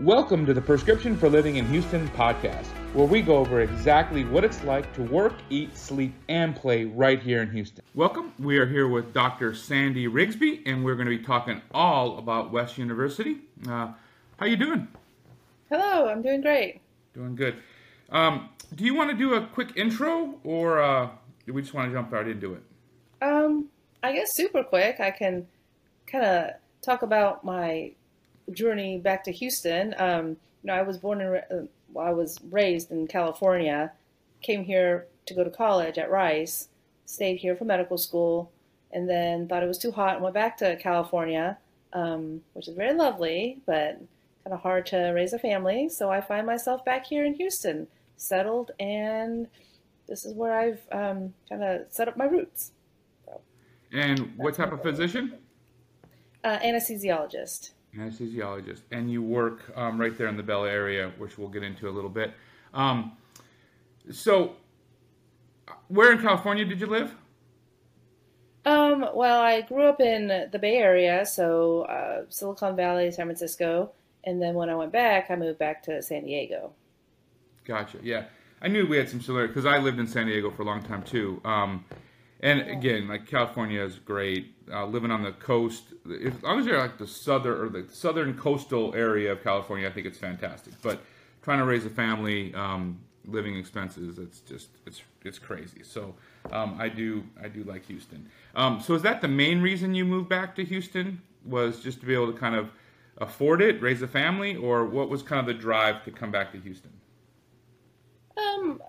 Welcome to the Prescription for Living in Houston podcast, where we go over exactly what it's like to work, eat, sleep, and play right here in Houston. Welcome. We are here with Dr. Sandy Rigsby, and we're going to be talking all about West University. Uh, how you doing? Hello, I'm doing great. Doing good. Um, do you want to do a quick intro, or uh, do we just want to jump right into it? Um, I guess super quick. I can kind of talk about my journey back to Houston. Um, you know, I was born and uh, I was raised in California, came here to go to college at Rice, stayed here for medical school, and then thought it was too hot and went back to California, um, which is very lovely, but kind of hard to raise a family. So I find myself back here in Houston, settled, and this is where I've um, kind of set up my roots. So, And what type of physician? uh, anesthesiologist. Anesthesiologist. And you work um, right there in the Bellaire area, which we'll get into a little bit. Um, so, where in California did you live? Um, well, I grew up in the Bay Area, so uh, Silicon Valley, San Francisco, and then when I went back, I moved back to San Diego. Gotcha. Yeah, I knew we had some similar because I lived in San Diego for a long time too. Um, and again, like California is great. Uh, living on the coast, as long as you're like the southern or the southern coastal area of California, I think it's fantastic. But trying to raise a family, um, living expenses, it's just it's it's crazy. So um, I do I do like Houston. Um, so is that the main reason you moved back to Houston? Was just to be able to kind of afford it, raise a family, or what was kind of the drive to come back to Houston? Um,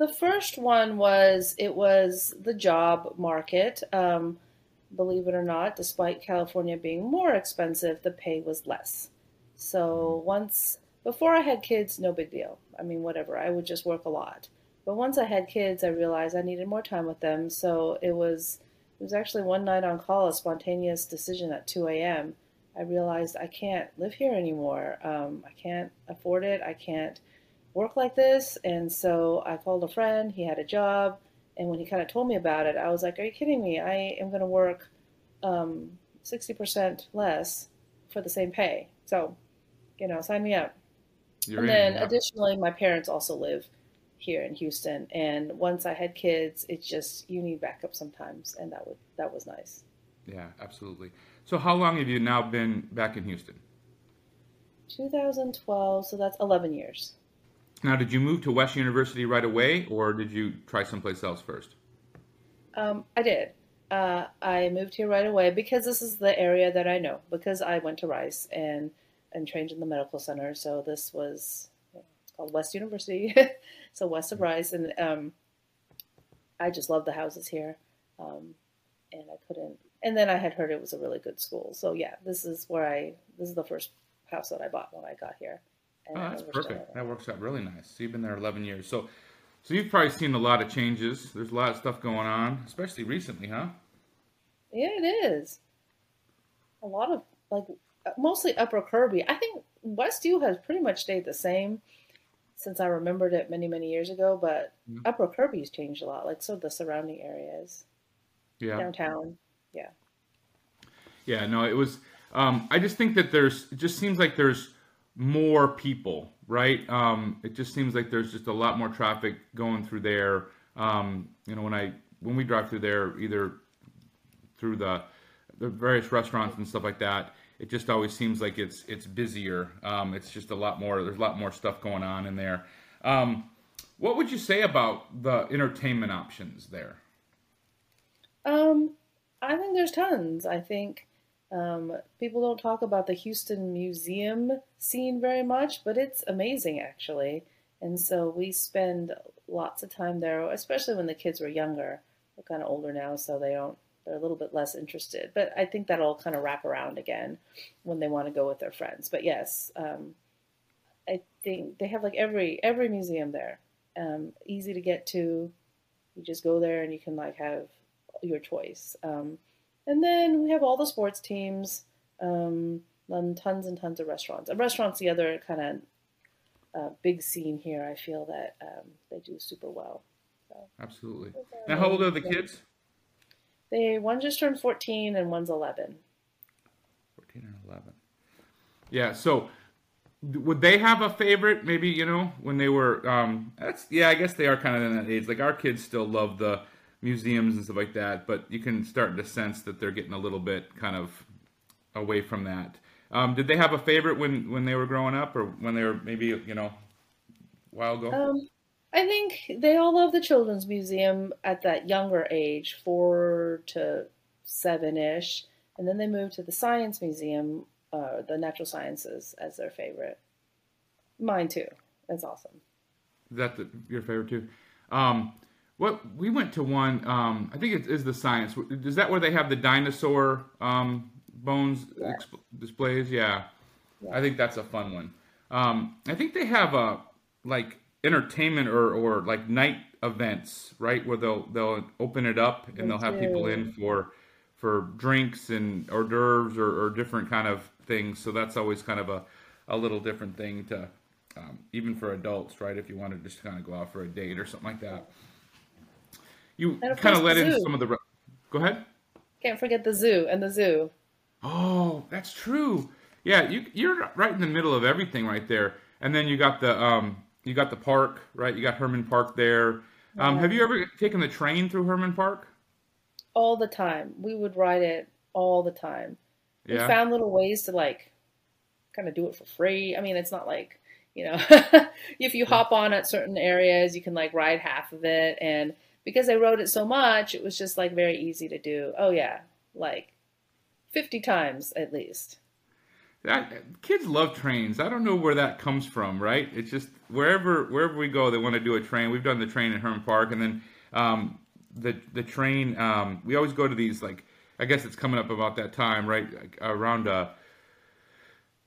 the first one was it was the job market. Um, believe it or not, despite California being more expensive, the pay was less. So once before I had kids, no big deal. I mean, whatever. I would just work a lot. But once I had kids, I realized I needed more time with them. So it was it was actually one night on call, a spontaneous decision at 2 a.m. I realized I can't live here anymore. Um, I can't afford it. I can't work like this. And so I called a friend. He had a job. And when he kind of told me about it, I was like, Are you kidding me? I am going to work um, 60% less for the same pay. So, you know, sign me up. You're and in, then yeah. additionally, my parents also live here in Houston. And once I had kids, it's just you need backup sometimes. And that would that was nice. Yeah, absolutely. So, how long have you now been back in Houston? 2012, so that's 11 years. Now, did you move to West University right away, or did you try someplace else first? Um, I did. Uh, I moved here right away because this is the area that I know. Because I went to Rice and and trained in the medical center, so this was it's called West University, so west of Rice, and um, I just love the houses here, um, and I couldn't. And then I had heard it was a really good school, so yeah, this is where I this is the first house that I bought when I got here. Oh, that's perfect. That works out really nice. So, you've been there 11 years. So, so you've probably seen a lot of changes. There's a lot of stuff going on, especially recently, huh? Yeah, it is. A lot of like mostly Upper Kirby. I think West U has pretty much stayed the same since I remembered it many many years ago. But Mhm. Upper Kirby's changed a lot. Like so, the surrounding areas, Yeah. downtown. Yeah, yeah, no, it was. Um, I just think that there's. It just seems like there's more people, right? Um, it just seems like there's just a lot more traffic going through there. Um, you know, when I when we drive through there, either through the the various restaurants and stuff like that, it just always seems like it's it's busier. Um, it's just a lot more. There's a lot more stuff going on in there. Um, what would you say about the entertainment options there? Um, I think there's tons. I think um, people don't talk about the Houston museum scene very much, but it's amazing actually. And so we spend lots of time there, especially when the kids were younger. They're kind of older now, so they don't. They're a little bit less interested. But I think that'll kind of wrap around again when they want to go with their friends. But yes, um, I think they have like every every museum there. Um, easy to get to. You just go there and you can like have your choice. Um, and then we have all the sports teams, um, and tons and tons of restaurants. And restaurants, the other kind of uh, big scene here. I feel that um, they do super well. Absolutely. Now, how old are the kids? They one just turned 14 and one's 11. 14 and 11. Yeah, so would they have a favorite? Maybe you know when they were. Um, that's yeah. I guess they are kind of in that age. Like our kids still love the museums and stuff like that, but you can start to sense that they're getting a little bit kind of away from that. Um, did they have a favorite when when they were growing up, or when they were maybe you know a while ago? Um, I think they all love the Children's Museum at that younger age, four to seven ish, and then they moved to the Science Museum, uh, the Natural Sciences, as their favorite. Mine too. That's awesome. Is that the, your favorite too? Um, what we went to one. Um, I think it is the science. Is that where they have the dinosaur um, bones Yeah. displays? Yeah. Yeah. I think that's a fun one. Um, I think they have a like entertainment or, or like night events, right? Where they'll they'll open it up and They they'll have people in for for drinks and hors d'oeuvres or, or different kind of things. So that's always kind of a, a little different thing to um, even for adults, right? If you want to just kind of go out for a date or something like that. You kind of let in zoo. some of the. Go ahead. Can't forget the zoo and the zoo. Oh, that's true. Yeah, you you're right in the middle of everything right there. And then you got the um you got the park, right? You got Hermann Park there. Um, have you ever taken the train through Hermann Park? all the time. We would ride it all the time. We Yeah. found little ways to like kind of do it for free. I mean, it's not like, you know, if you hop on at certain areas, you can like ride half of it. And because I wrote it so much, it was just like very easy to do. Oh, yeah, like 50 times at least. That, kids love trains. I don't know where that comes from, right? It's just wherever wherever we go, they want to do a train. We've done the train at Hermann Park, and then um, the the train. Um, we always go to these like I guess it's coming up about that time, right? Like, around uh,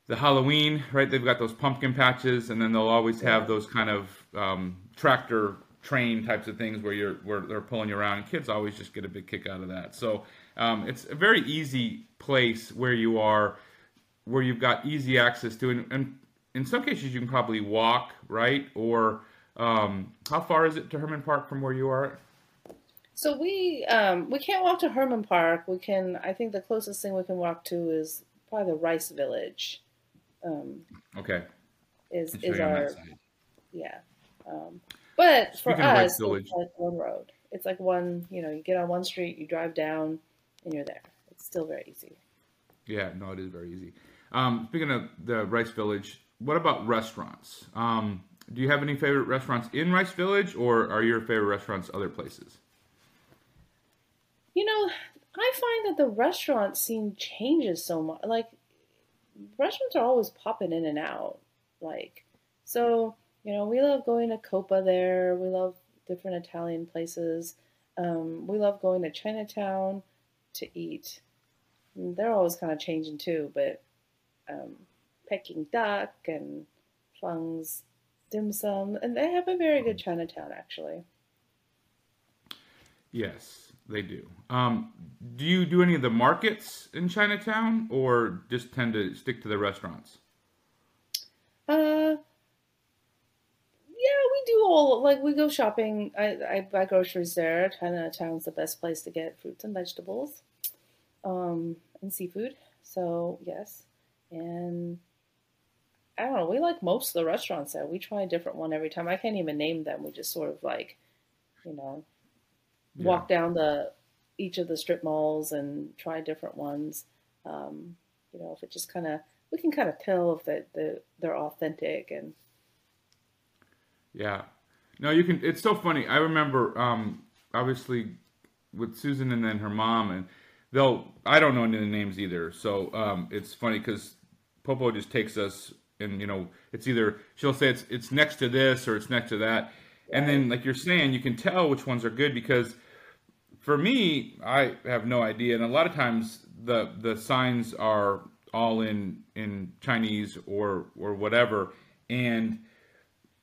the Halloween, right? They've got those pumpkin patches, and then they'll always have those kind of um, tractor train types of things where you're where they're pulling you around. And kids always just get a big kick out of that. So um, it's a very easy place where you are, where you've got easy access to, and, and in some cases you can probably walk, right? Or um, how far is it to Hermann Park from where you are? So we um, we can't walk to Hermann Park. We can. I think the closest thing we can walk to is probably the Rice Village. Um, Okay, is is our yeah. Um, but for Speaking us, it's like one road. It's like one. You know, you get on one street, you drive down, and you're there. It's still very easy. Yeah, no, it is very easy. Um, speaking of the Rice Village, what about restaurants? Um, do you have any favorite restaurants in Rice Village, or are your favorite restaurants other places? You know, I find that the restaurant scene changes so much. Like restaurants are always popping in and out. Like so, you know, we love going to Coppa there. We love different Italian places. Um, we love going to Chinatown to eat. And They're always kind of changing too, but um, Peking duck and Fung's dim sum, and they have a very good Chinatown actually. Yes, they do. Um, do you do any of the markets in Chinatown, or just tend to stick to the restaurants? Uh, do all like we go shopping. I, I buy groceries there. Chinatown's the best place to get fruits and vegetables, um, and seafood. So yes, and I don't know. We like most of the restaurants there. We try a different one every time. I can't even name them. We just sort of like, you know, Yeah. walk down the each of the strip malls and try different ones. Um, you know, if it just kind of we can kind of tell if that the, they're authentic and Yeah. No, you can. It's so funny. I remember, um, obviously, with Susan and then her mom, and they'll. I don't know any of the names either, so um, it's funny because Popo just takes us, and you know, it's either she'll say it's it's next to this or it's next to that, and then like you're saying, you can tell which ones are good because for me, I have no idea, and a lot of times the the signs are all in in Chinese or or whatever, and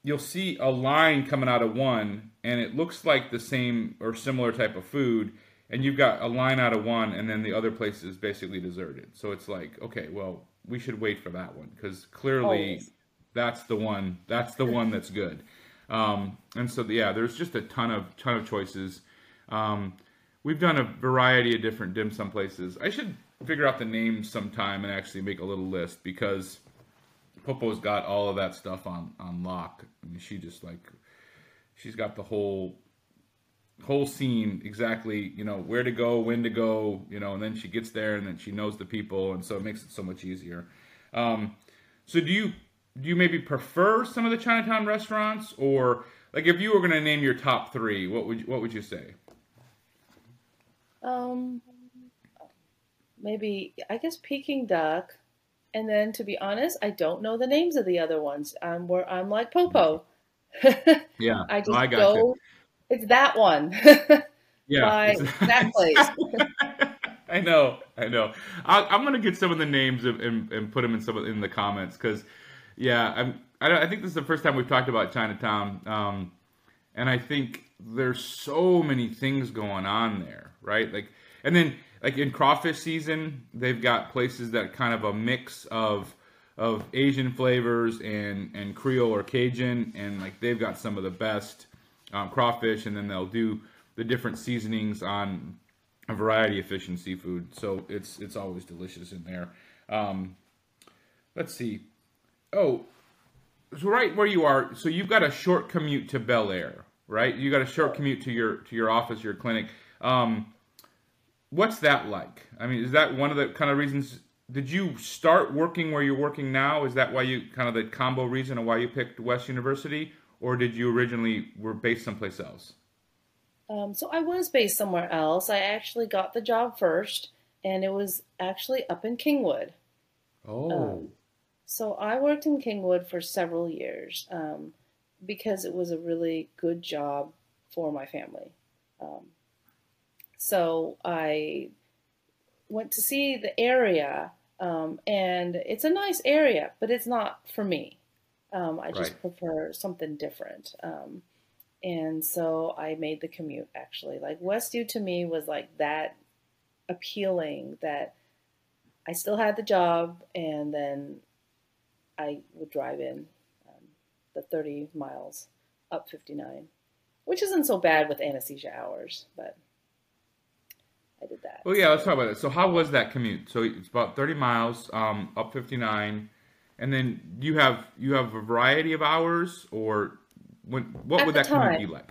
you'll see a line coming out of one and it looks like the same or similar type of food and you've got a line out of one and then the other place is basically deserted. So it's like okay well we should wait for that one because clearly that's the one that's the one that's good. Um, and so yeah there's just a ton of ton of choices. Um, we've done a variety of different dim sum places. I should figure out the names sometime and actually make a little list because Popo's got all of that stuff on on lock. I mean, she just like she's got the whole whole scene exactly you know where to go when to go you know and then she gets there and then she knows the people and so it makes it so much easier. Um, so do you do you maybe prefer some of the chinatown restaurants? Or like if you were going to name your top three what would you, what would you say? Um, maybe I guess Peking duck, and then to be honest, I don't know the names of the other ones. I'm where I'm like Popo. yeah I just I go. you. It's that one. yeah by that place. I know, I know. I, I'm gonna get some of the names and, and, and put them in some of, in the comments because, yeah, I'm. I, I think this is the first time we've talked about Chinatown, um, and I think there's so many things going on there, right? Like, and then like in crawfish season, they've got places that kind of a mix of of Asian flavors and and Creole or Cajun, and like they've got some of the best um, crawfish, and then they'll do the different seasonings on a variety of fish and seafood. So it's it's always delicious in there. Um, let's see. Oh, so right where you are, so you've got a short commute to Bellaire, right? You got a short commute to your to your office, your clinic. Um, what's that like? I mean, is that one of the kind of reasons? Did you start working where you're working now? Is that why you kind of the combo reason of why you picked West University, or did you originally were based someplace else? Um, so I was based somewhere else. I actually got the job first, and it was actually up in Kingwood. Oh, So I worked in Kingwood for several years um, because it was a really good job for my family. So I went to see the area, um, and it's a nice area, but it's not for me. Um, I just Right. prefer something different. Um, and so I made the commute actually. Like West U to me was like that appealing that I still had the job, and then I would drive in um, the 30 miles up 59, which isn't so bad with anesthesia hours, but I did that. Well, yeah, let's talk about it. So, how was that commute? So it's about thirty miles um, up fifty nine, and then you have you have a variety of hours, or when, what At would that commute be like?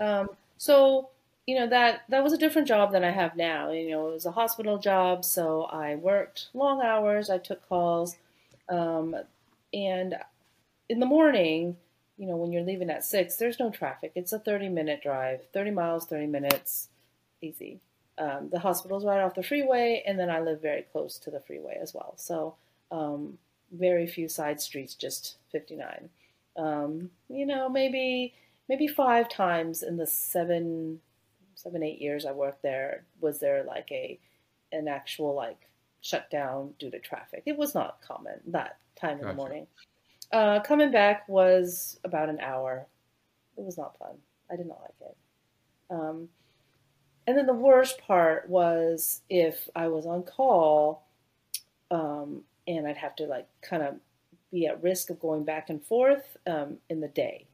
Um, so you know that that was a different job than I have now. You know, it was a hospital job, so I worked long hours. I took calls, um, and in the morning, you know, when you're leaving at six, there's no traffic. It's a 30 minute drive, 30 miles, 30 minutes, easy. Um, the hospital's right off the freeway, and then I live very close to the freeway as well. So um, very few side streets, just 59. Um, you know, maybe maybe five times in the seven seven eight years I worked there was there like a an actual like shutdown due to traffic. It was not common that time in the morning. Uh, coming back was about an hour. It was not fun. I did not like it. Um, and then the worst part was if I was on call, um, and I'd have to like kind of be at risk of going back and forth um, in the day.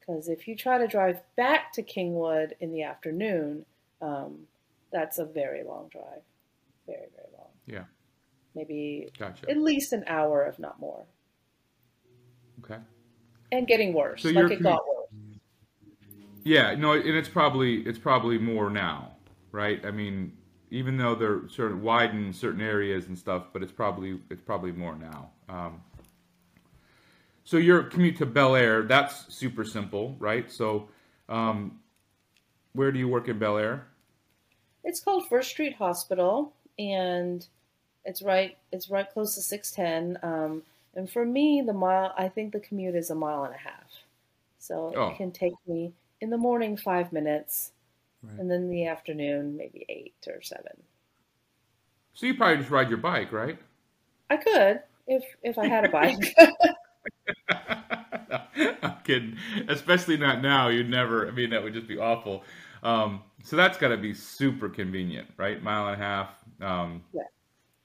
Because if you try to drive back to Kingwood in the afternoon, um, that's a very long drive. Very, very long. Yeah, Maybe gotcha. at least an hour, if not more. Okay. And getting worse. So like it got worse. Yeah, no, and it's probably it's probably more now, right? I mean, even though they're sort of wide in certain areas and stuff, but it's probably it's probably more now. Um, so your commute to Bellaire, that's super simple, right? So, um, where do you work in Bellaire? It's called First Street Hospital, and it's right it's right close to 610. Um, and for me, the mile I think the commute is a mile and a half, so Oh. it can take me in the morning five minutes, Right. and then the afternoon maybe eight or seven. So you probably just ride your bike, right? I could if if I had a bike. I'm kidding. Especially not now. You'd never. I mean, that would just be awful. Um, so that's got to be super convenient, right? Mile and a half. Um, Yeah.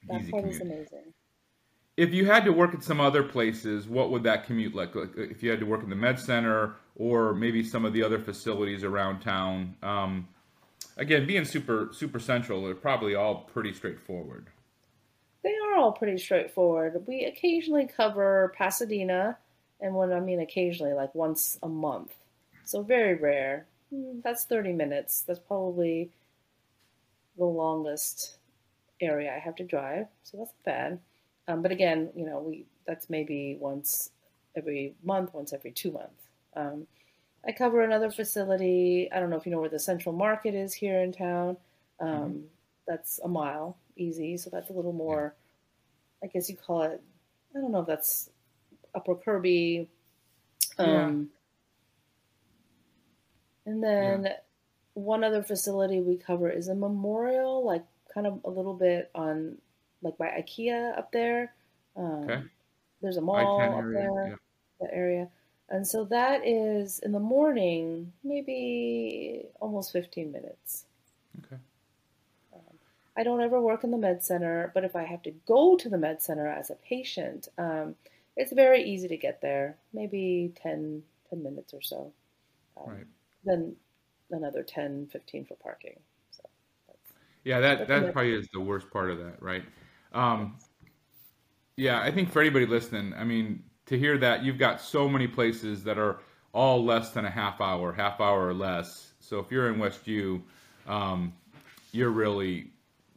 that part is amazing. If you had to work at some other places, what would that commute look like? If you had to work in the med center or maybe some of the other facilities around town. Um, again, being super super central, they're probably all pretty straightforward. They are all pretty straightforward. We occasionally cover Pasadena, and when I mean occasionally, like once a month. So very rare. Hmm, that's 30 minutes. That's probably the longest area I have to drive, so that's bad. Um, but again, you know, we that's maybe once every month, once every two months. Um, I cover another facility. I don't know if you know where the Central Market is here in town. Um, mm-hmm. That's a mile easy, so that's a little more. I guess you call it. I don't know if that's Upper Kirby. Um, yeah. And then yeah. one other facility we cover is a memorial, like kind of a little bit on, like by IKEA up there. Um, okay. There's a mall up there, yeah. that area. And so that is in the morning, maybe almost 15 minutes. Okay. Um, I don't ever work in the med center, but if I have to go to the med center as a patient, um, it's very easy to get there, maybe 10, 10 minutes or so. Um, right. Then another 10, 15 for parking. So yeah, that, that probably is the worst part of that, right? Um, yeah, I think for anybody listening, I mean, to hear that you've got so many places that are all less than a half hour, half hour or less. So if you're in West U, um, you're really,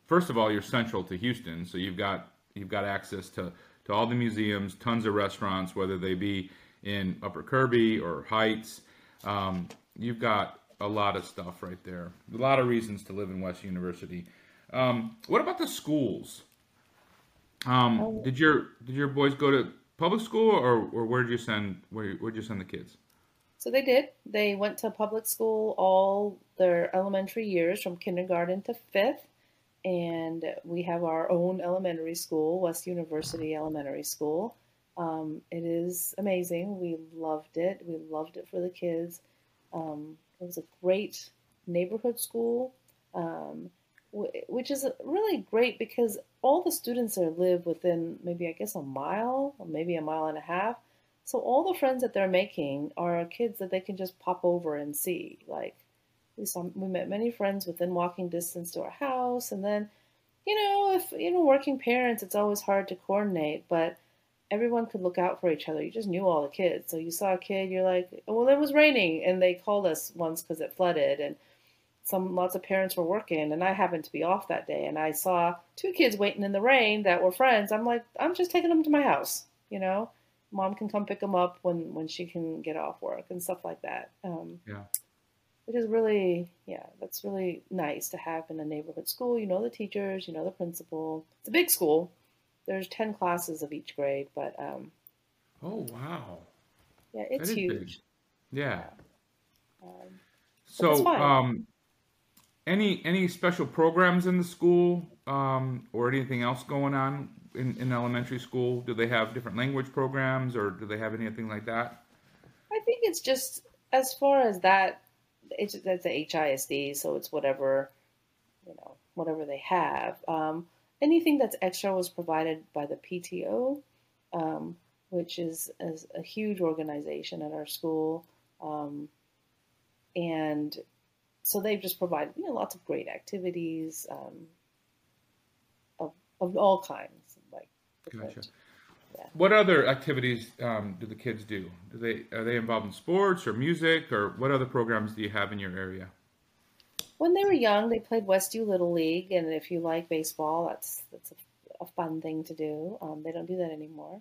first of all, you're central to Houston. So you've got you've got access to to all the museums, tons of restaurants, whether they be in Upper Kirby or Heights. Um, you've got a lot of stuff right there. A lot of reasons to live in West University. Um, what about the schools? Um, oh. did your did your boys go to public school, or, or where did you send where where'd you send the kids? So they did. They went to public school all their elementary years, from kindergarten to fifth, and we have our own elementary school, West University Elementary School. Um, it is amazing. We loved it. We loved it for the kids. Um, it was a great neighborhood school. Um, which is really great because all the students there live within maybe I guess a mile or maybe a mile and a half. So all the friends that they're making are kids that they can just pop over and see. Like we saw, we met many friends within walking distance to our house, and then you know if you know working parents, it's always hard to coordinate, but everyone could look out for each other. You just knew all the kids, so you saw a kid, you're like, well, it was raining, and they called us once because it flooded, and some lots of parents were working and I happened to be off that day and I saw two kids waiting in the rain that were friends. I'm like, I'm just taking them to my house, you know. Mom can come pick them up when when she can get off work and stuff like that. Um, yeah. Which is really, yeah, that's really nice to have in a neighborhood school. You know the teachers, you know the principal. It's a big school. There's ten classes of each grade, but um, oh wow, yeah, it's huge. Big. Yeah. Um, so, um, any any special programs in the school um, or anything else going on in, in elementary school? Do they have different language programs or do they have anything like that? I think it's just as far as that. It's that's a HISD, so it's whatever you know, whatever they have. Um, anything that's extra was provided by the PTO, um, which is, is, a huge organization at our school. Um, and so they've just provided you know lots of great activities um, of of all kinds, like gotcha. Yeah. What other activities um, do the kids do? Do they are they involved in sports or music or what other programs do you have in your area? When they were young, they played West U Little League, and if you like baseball, that's that's a, a fun thing to do. Um, they don't do that anymore.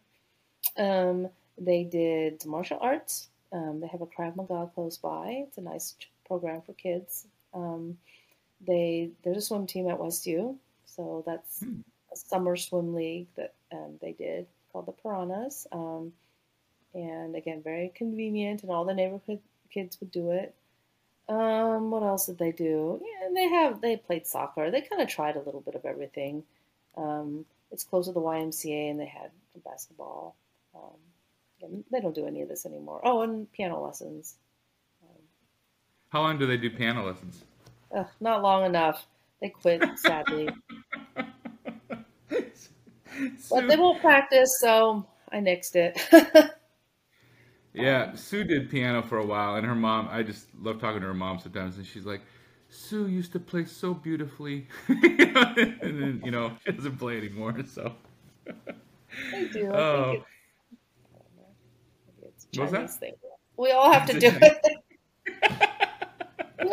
Um, they did martial arts. Um, they have a Krav Maga close by. It's a nice program for kids. Um, they there's a swim team at West U, so that's hmm. a summer swim league that um, they did called the Piranhas. Um, and again, very convenient, and all the neighborhood kids would do it. Um, what else did they do? Yeah, they have they played soccer. They kind of tried a little bit of everything. Um, it's close to the YMCA, and they had basketball. Um, they don't do any of this anymore. Oh, and piano lessons. How long do they do piano lessons? Ugh, not long enough. They quit, sadly. but they won't practice, so I nixed it. yeah, Sue did piano for a while, and her mom. I just love talking to her mom sometimes, and she's like, "Sue used to play so beautifully," and then you know she doesn't play anymore. So I do. I Oh. think it's, I don't it's a What was that? Thing. We all have to do it.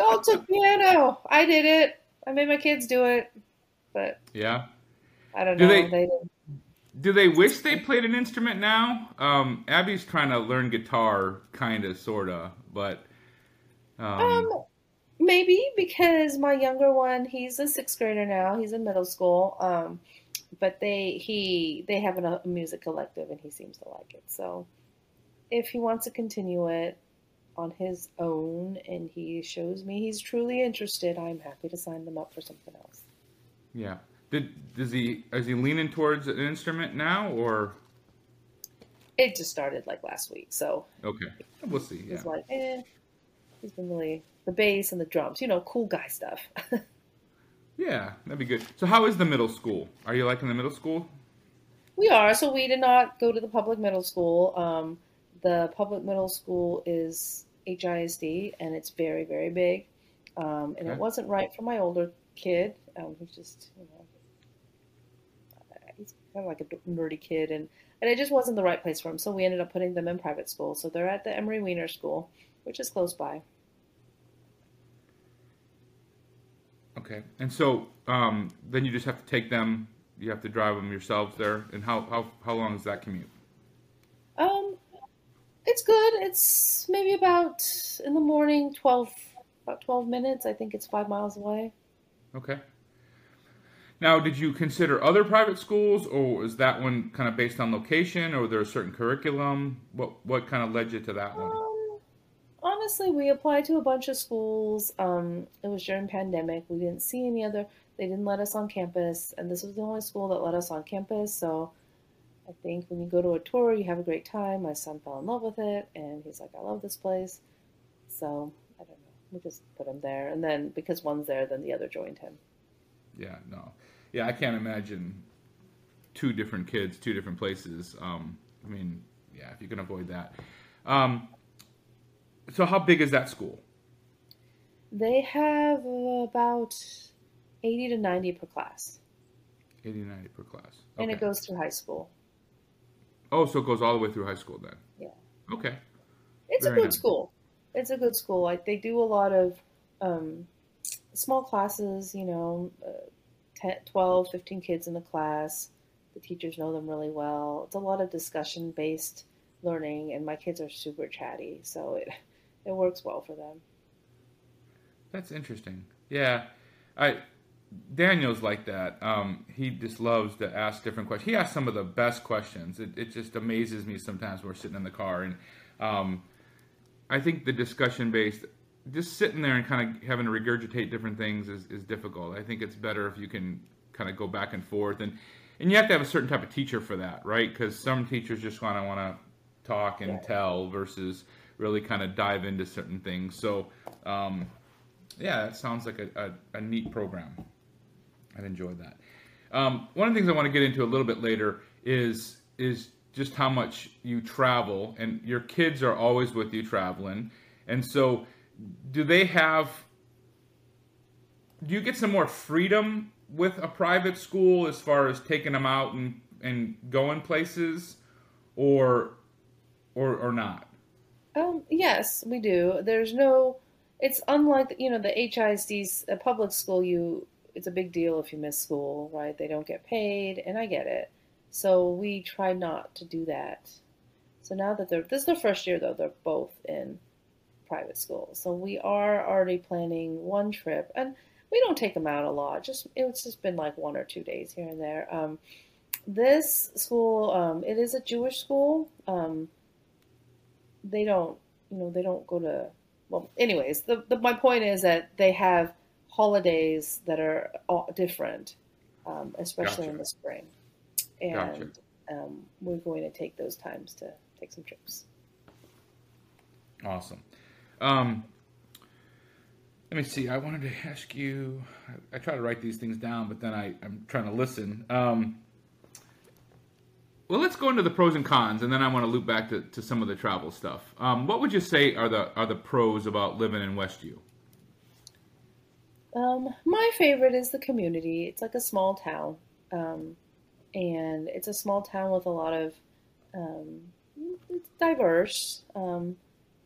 all took piano. I did it. I made my kids do it, but Yeah. I don't Do know. they- They. Do they wish they played an instrument now? Um, Abby's trying to learn guitar, kind of, sort of, but um, Um, maybe because my younger one, he's a sixth grader now. He's in middle school. Um, but they he they have a music collective, and he seems to like it. So, if he wants to continue it on his own, and he shows me he's truly interested, I'm happy to sign them up for something else. yeah. Did does he is he leaning towards an instrument now or It just started like last week, so okay? We'll see. Yeah. he's like, eh. He's been really the bass and the drums, you know, cool guy stuff. Yeah, that'd be good. So how is the middle school? Are you liking the middle school? We are. So we did not go to the public middle school. Um, the public middle school is HISD, and it's very, very big. Um, and Okay. it wasn't right for my older kid. Um, he's just, you know, he's kind of like a nerdy kid, and and it just wasn't the right place for him. So we ended up putting them in private school. So they're at the Emery Weiner School, which is close by. Okay. And so um, then you just have to take them. You have to drive them yourselves there. And how how how long is that commute? Um, it's good. It's maybe about in the morning, twelve about twelve minutes. I think it's five miles away. Okay. Now, did you consider other private schools, or is that one kind of based on location, or there a certain curriculum? What what kind of led you to that one? Um, honestly, we applied to a bunch of schools. Um, it was during pandemic. We didn't see any other. They didn't let us on campus, and this was the only school that let us on campus. So, I think when you go to a tour, you have a great time. My son fell in love with it, and he's like, "I love this place." So I don't know. We just put him there, and then because one's there, then the other joined him. Yeah, no, yeah, I can't imagine two different kids, two different places. Um, I mean, yeah, if you can avoid that. Um, so, how big is that school? They have about 80 to 90 per class, 80, to 90 per class. and it goes through high school. Oh, so it goes all the way through high school then? Yeah. Okay. It's Very a good nice. school. It's a good school. Like they do a lot of um, small classes, you know, uh, 10, 12, 15 kids in the class. The teachers know them really well. It's a lot of discussion based learning, and my kids are super chatty, so it it works well for them. That's interesting. Yeah, I Daniel's like that. Um, he just loves to ask different questions. He asks some of the best questions. It, it just amazes me sometimes when we're sitting in the car, and um, I think the discussion based, just sitting there and kind of having to regurgitate different things is, is difficult. I think it's better if you can kind of go back and forth, and and you have to have a certain type of teacher for that, right? Because some teachers just kind of want to talk and Yeah. tell versus really kind of dive into certain things. So. Um, yeah, that sounds like a, a, a neat program. I'd enjoy that. Um, one of the things I want to get into a little bit later is is just how much you travel, and your kids are always with you traveling. And so, do they have? Do you get some more freedom with a private school as far as taking them out and, and going places, or or or not? Um, yes, we do. There's no, it's unlike, you know, the HISD's public school, you, it's a big deal if you miss school, right? They don't get paid, and I get it. So we try not to do that. So now that they're, this is their first year though, they're both in private school. So we are already planning one trip, and we don't take them out a lot. Just, it's just been like one or two days here and there. Um, this school, um, it is a Jewish school. Um, they don't you know they don't go to well anyways the, the my point is that they have holidays that are different um, especially in the spring and Gotcha. um, we're going to take those times to take some trips Awesome. Um, let me see. I wanted to ask you. I, I try to write these things down, but then I, I'm trying to listen. Um, well, let's go into the pros and cons, and then I want to loop back to, to some of the travel stuff. Um, what would you say are the are the pros about living in West U? Um, my favorite is the community it's like a small town um, and it's a small town with a lot of um, it's diverse, um,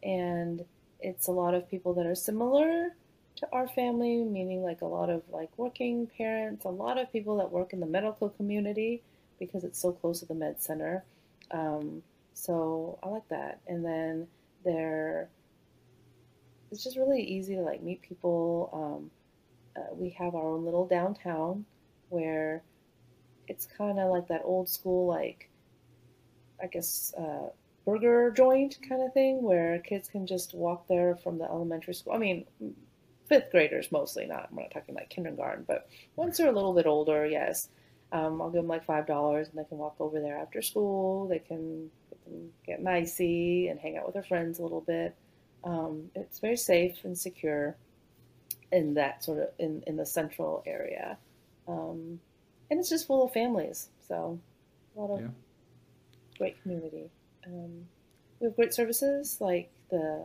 and it's a lot of people that are similar to our family, meaning like a lot of like working parents, a lot of people that work in the medical community because it's so close to the med center. Um, so I like that. And then there, it's just really easy to like meet people. Uh, we have our own little downtown where it's kind of like that old school, like, I guess, uh, burger joint kind of thing where kids can just walk there from the elementary school. I mean, fifth graders mostly, not, I'm not talking like kindergarten, but once they're a little bit older, yes. Um, I'll give them like $5 and they can walk over there after school. They can, can get nicey and hang out with their friends a little bit. Um, it's very safe and secure in that sort of in, in the central area. Um, and it's just full of families. So a lot of Yeah. great community. Um, we have great services like the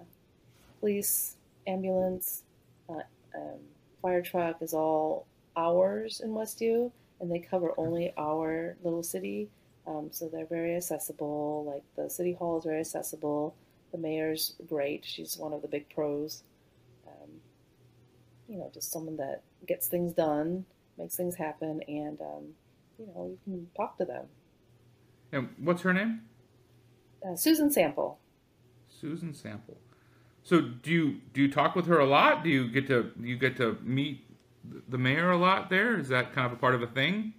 police, ambulance, uh, um, fire truck is all ours in West U, and they cover only our little city. Um, so they're very accessible. Like the city hall is very accessible. The mayor's great. She's one of the big pros. You know, just someone that gets things done, makes things happen, and um, you know, you can talk to them. And what's her name? Uh, Susan Sample. Susan Sample. So do you do you talk with her a lot? Do you get to you get to meet the mayor a lot there? Is that kind of a part of a thing?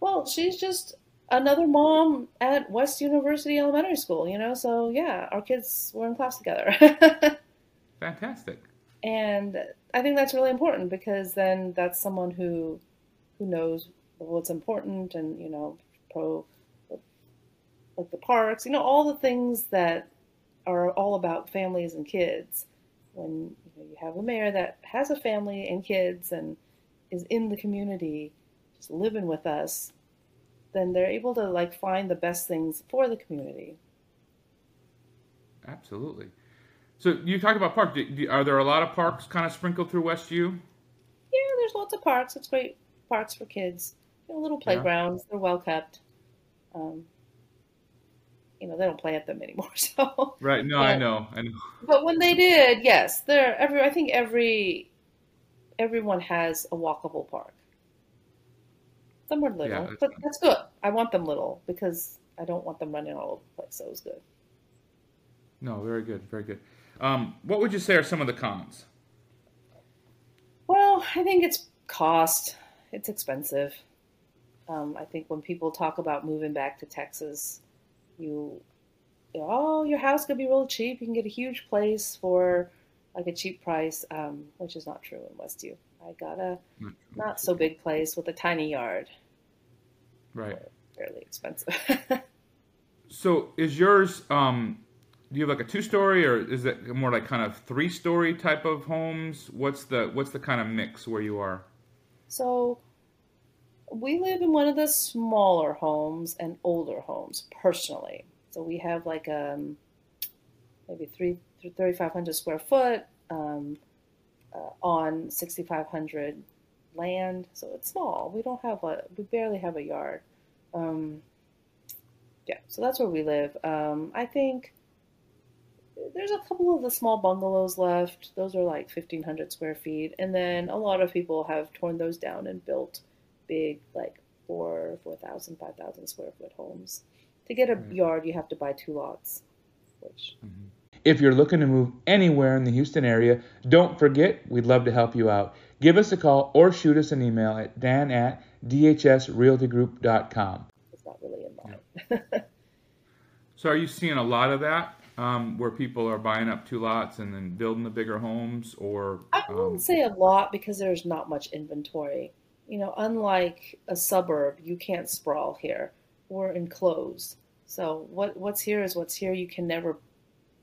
Well, she's just another mom at West University Elementary School, you know? So, yeah, our kids were in class together. Fantastic. And I think that's really important because then that's someone who who knows what's important and, you know, pro like the parks, you know, all the things that are all about families and kids. When you, know, you have a mayor that has a family and kids and is in the community, just living with us, then they're able to like find the best things for the community. Absolutely. So you talked about park. Do, do, are there a lot of parks kind of sprinkled through West U? Yeah, there's lots of parks. It's great parks for kids. You know, little Yeah. playgrounds. They're well kept. Um, you know, they don't play at them anymore. So, Right. No, I know. I know. but when they did, yes, they're every. I think every everyone has a walkable park. Some are little, Yeah, that's but that's good. I want them little because I don't want them running all over the place. So it was good. No, very good. Very good. Um, what would you say are some of the cons? Well, I think it's cost. It's expensive. Um, I think when people talk about moving back to Texas, you, you know, oh, your house could be real cheap. You can get a huge place for like a cheap price, um, which is not true in West U. I got a Not- not so big place with a tiny yard, Right. fairly expensive. So is yours? Um, do you have like a two-story, or is it more like kind of three-story type of homes? What's the what's the kind of mix where you are? So we live in one of the smaller homes and older homes personally. So we have like um maybe three 3,500 square foot um, uh, on 6,500 land. So it's small. We don't have a we barely have a yard. Um, yeah, so that's where we live. Um, I think there's a couple of the small bungalows left. Those are like 1,500 square feet. And then a lot of people have torn those down and built big, like four, 4,000, 5,000 square foot homes. To get a Right. yard, you have to buy two lots, which mm-hmm. If you're looking to move anywhere in the Houston area, don't forget, we'd love to help you out. Give us a call or shoot us an email at dan at dhsrealtygroup.com. is not really in line. So are you seeing a lot of that, um, where people are buying up two lots and then building the bigger homes, or I um, wouldn't say a lot because there's not much inventory. You know, unlike a suburb, you can't sprawl here. We're enclosed. So what what's here is what's here. You can never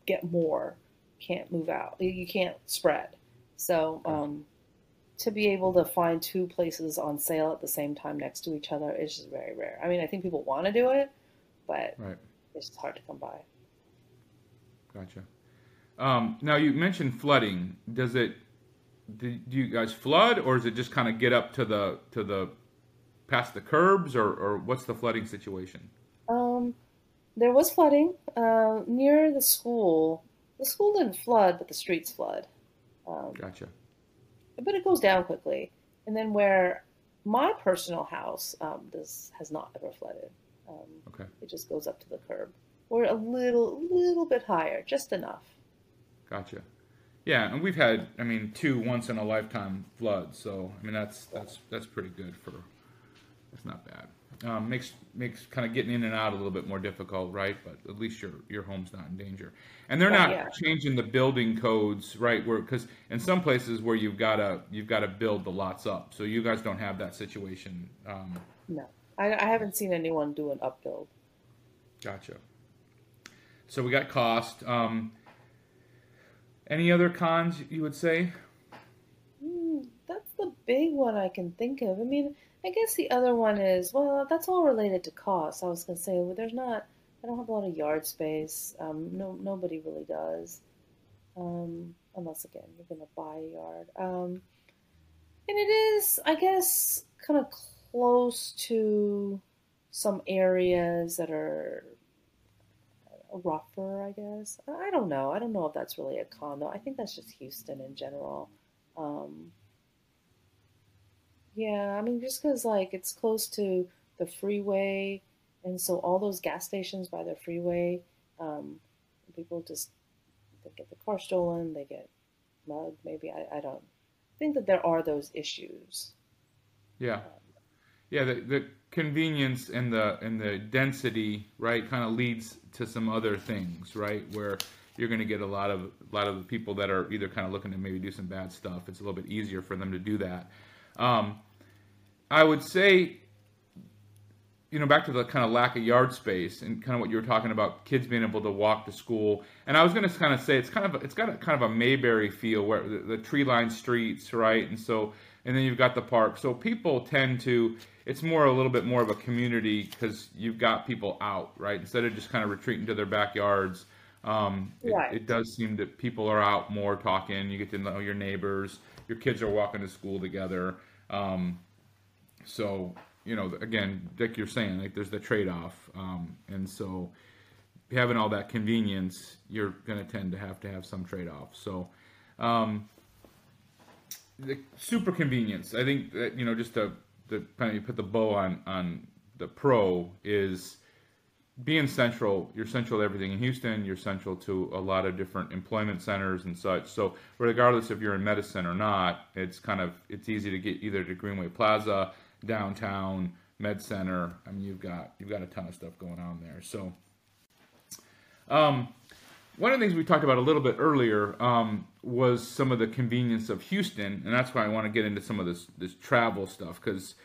get more. Can't move out. You- can't spread. So um, to be able to find two places on sale at the same time next to each other is just very rare. I mean, I think people want to do it, but right? it's just hard to come by. Gotcha. Um, now you mentioned flooding. Does it? Do, do you guys flood, or is it just kind of get up to the to the past the curbs, or, or what's the flooding situation? Um, there was flooding uh, near the school. The school didn't flood, but the streets flood. Um, Gotcha. but it goes down quickly. And then where my personal house um, does has not ever flooded. Um, Okay. it just goes up to the curb. We're a little, little bit higher, just enough. Gotcha. Yeah, and we've had, I mean, two once in a lifetime floods. So I mean, that's that's that's pretty good for. That's not bad. Um, makes makes kind of getting in and out a little bit more difficult, right? But at least your your home's not in danger. And they're Right, not yeah. changing the building codes, right? Where because in some places where you've got to you've got to build the lots up, so you guys don't have that situation. Um, No, I, I haven't seen anyone do an upbuild. Gotcha. So we got cost. Um, any other cons you would say? Hmm, that's the big one I can think of. I mean, I guess the other one is, well, that's all related to cost. I was to say, well, there's not, I don't have a lot of yard space. Um, no, nobody really does. Um, unless, again, you're to buy a yard. Um, and it is, I guess, kind of close to some areas that are rougher, I guess. I don't know. I don't know if that's really a con, though. I think that's just Houston in general. Um, yeah, I mean, just because like it's close to the freeway, and so all those gas stations by the freeway, um, people just they get the car stolen, they get mugged. Maybe I, I don't think that there are those issues. Yeah, yeah. The, the convenience and the and the density, right, kind of leads to some other things, right, where you're going to get a lot of a lot of people that are either kind of looking to maybe do some bad stuff. It's a little bit easier for them to do that. Um, I would say, you know, back to the kind of lack of yard space and kind of what you were talking about, kids being able to walk to school. And I was going to kind of say it's kind of it's got a kind of a Mayberry feel where the, the tree-lined streets, right? And so and then you've got the park. So people tend to it's more a little bit more of a community because you've got people out, right? Instead of just kind of retreating to their backyards. Um, it, Right. it does seem that people are out more talking. You get to know your neighbors. Your kids are walking to school together. Um, so you know, again, like you're saying, like there's the trade-off, um, and so having all that convenience, you're going to tend to have to have some trade-off. So, um, the super convenience, I think that you know, just to, to kind of you put the bow on on the pro is being central. You're central to everything in Houston. You're central to a lot of different employment centers and such. So, regardless if you're in medicine or not, it's kind of it's easy to get either to Greenway Plaza, downtown, Med Center. I mean, you've got you've got a ton of stuff going on there. So, um, one of the things we talked about a little bit earlier um, was some of the convenience of Houston, and that's why I want to get into some of this this travel stuff because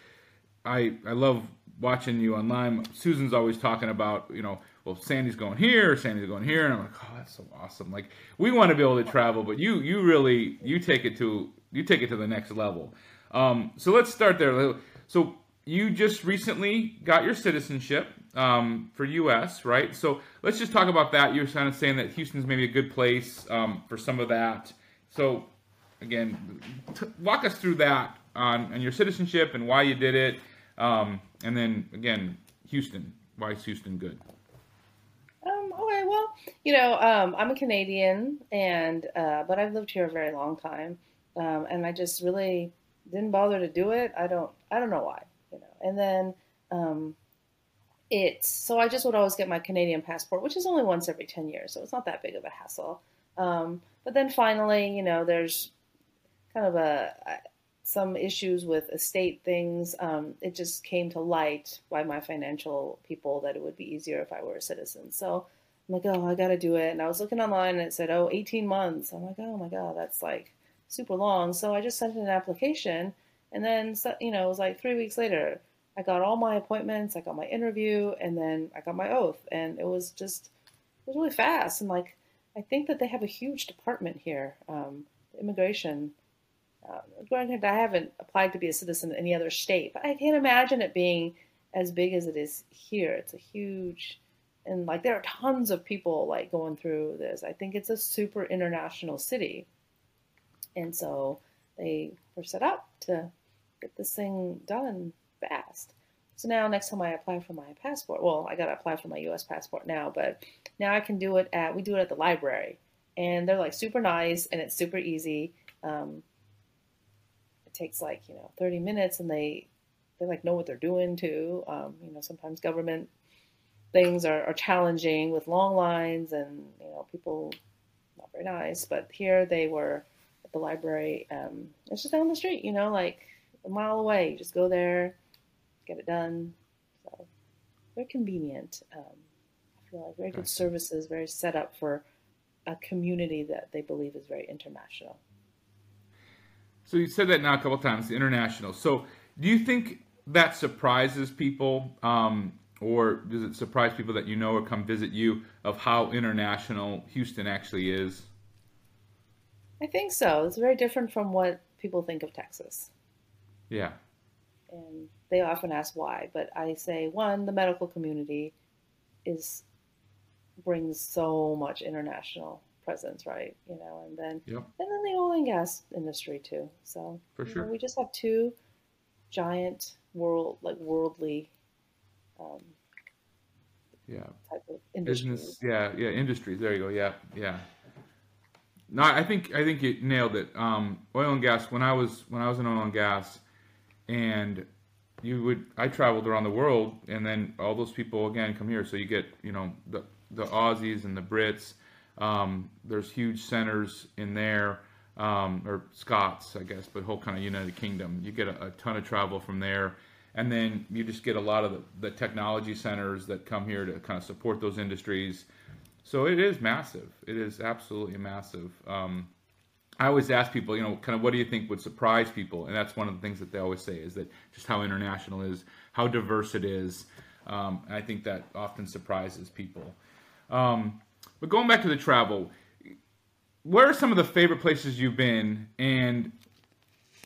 I I love watching you online. Susan's always talking about you know well Sandy's going here, Sandy's going here, and I'm like oh that's so awesome. Like we want to be able to travel, but you you really you take it to you take it to the next level. Um, so let's start there. So you just recently got your citizenship um, for U.S., right? So let's just talk about that. You're kind of saying that Houston's maybe a good place um, for some of that. So again, t- walk us through that on, on your citizenship and why you did it, um, and then again, Houston. Why is Houston good? Um, okay, well, you know, um, I'm a Canadian, and uh, but I've lived here a very long time, um, and I just really didn't bother to do it. I don't, I don't know why, you know. And then um, it's so I just would always get my Canadian passport, which is only once every ten years, so it's not that big of a hassle. Um, but then finally, you know, there's kind of a some issues with estate things. Um, it just came to light by my financial people that it would be easier if I were a citizen. So I'm like, oh, I got to do it. And I was looking online and it said, oh, 18 months. I'm like, oh my God, that's like super long. So I just sent in an application. And then, you know, it was like three weeks later, I got all my appointments, I got my interview, and then I got my oath. And it was just, it was really fast. And like, I think that they have a huge department here, um, immigration. Uh, granted, I haven't applied to be a citizen in any other state, but I can't imagine it being as big as it is here. It's a huge, and like there are tons of people like going through this. I think it's a super international city, and so they were set up to get this thing done fast. So now, next time I apply for my passport, well, I got to apply for my U.S. passport now, but now I can do it at we do it at the library, and they're like super nice and it's super easy. Um, it takes like you know 30 minutes, and they they like know what they're doing too. Um, you know, sometimes government things are, are challenging with long lines and you know people not very nice, but here they were at the library. Um, it's just down the street, you know, like a mile away. You just go there, get it done. So very convenient. Um, I feel like very good services, very set up for a community that they believe is very international. So you said that now a couple times, international. So do you think that surprises people, um, or does it surprise people that you know or come visit you of how international Houston actually is? I think so. It's very different from what people think of Texas. Yeah. And they often ask why, but I say one, the medical community is brings so much international presence, right? You know, and then Yep. and then the oil and gas industry too. So For sure. know, we just have two giant world like worldly um, Yeah. type of industries. business yeah yeah industries there you go yeah yeah no i think i think you nailed it um oil and gas when i was when i was in oil and gas and you would i traveled around the world and then all those people again come here so you get you know the the aussies and the brits um there's huge centers in there um or scots i guess but whole kind of united kingdom you get a, a ton of travel from there and then you just get a lot of the, the technology centers that come here to kind of support those industries. So it is massive. It is absolutely massive. Um, I always ask people, you know, kind of what do you think would surprise people? And that's one of the things that they always say is that just how international is, how diverse it is. Um, and I think that often surprises people. Um, but going back to the travel, where are some of the favorite places you've been? And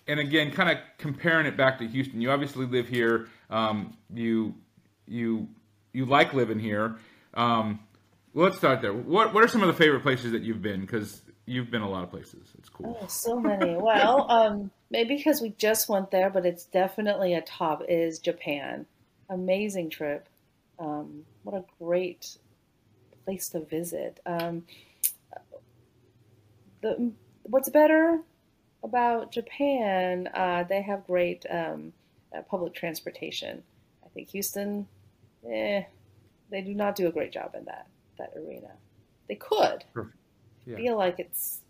and again, kind of comparing it back to Houston, you obviously live here. Um, you you you like living here. Um, let's start there. What what are some of the favorite places that you've been? Because you've been a lot of places. It's cool. Oh, so many. well, um, maybe because we just went there, but it's definitely a top. Is Japan? Amazing trip. Um, what a great place to visit. Um, the what's better about Japan? Uh, they have great um, uh, public transportation. I think Houston, eh, they do not do a great job in that that arena. They could. Perfect. Yeah. Feel like it's